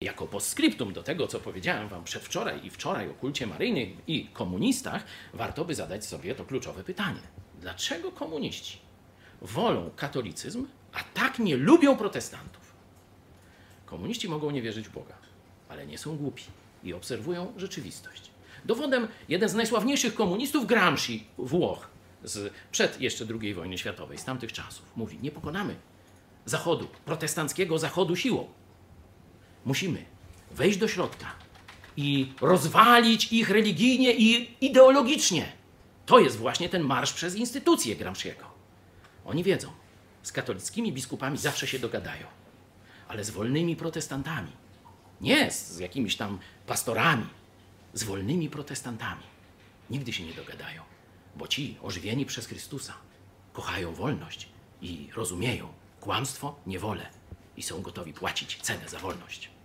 Jako postscriptum do tego, co powiedziałem wam przedwczoraj i wczoraj o kulcie maryjnym i komunistach, warto by zadać sobie to kluczowe pytanie. Dlaczego komuniści wolą katolicyzm, a tak nie lubią protestantów? Komuniści mogą nie wierzyć w Boga, ale nie są głupi i obserwują rzeczywistość. Dowodem jeden z najsławniejszych komunistów, Gramsci, Włoch, z, przed jeszcze II wojny światowej, z tamtych czasów, mówi: Nie pokonamy Zachodu, protestanckiego Zachodu siłą. Musimy wejść do środka i rozwalić ich religijnie i ideologicznie. To jest właśnie ten marsz przez instytucje Gramsciego. Oni wiedzą, z katolickimi biskupami zawsze się dogadają, ale z wolnymi protestantami, nie z jakimiś tam pastorami, z wolnymi protestantami nigdy się nie dogadają, bo ci ożywieni przez Chrystusa kochają wolność i rozumieją kłamstwo, niewolę i są gotowi płacić cenę za wolność.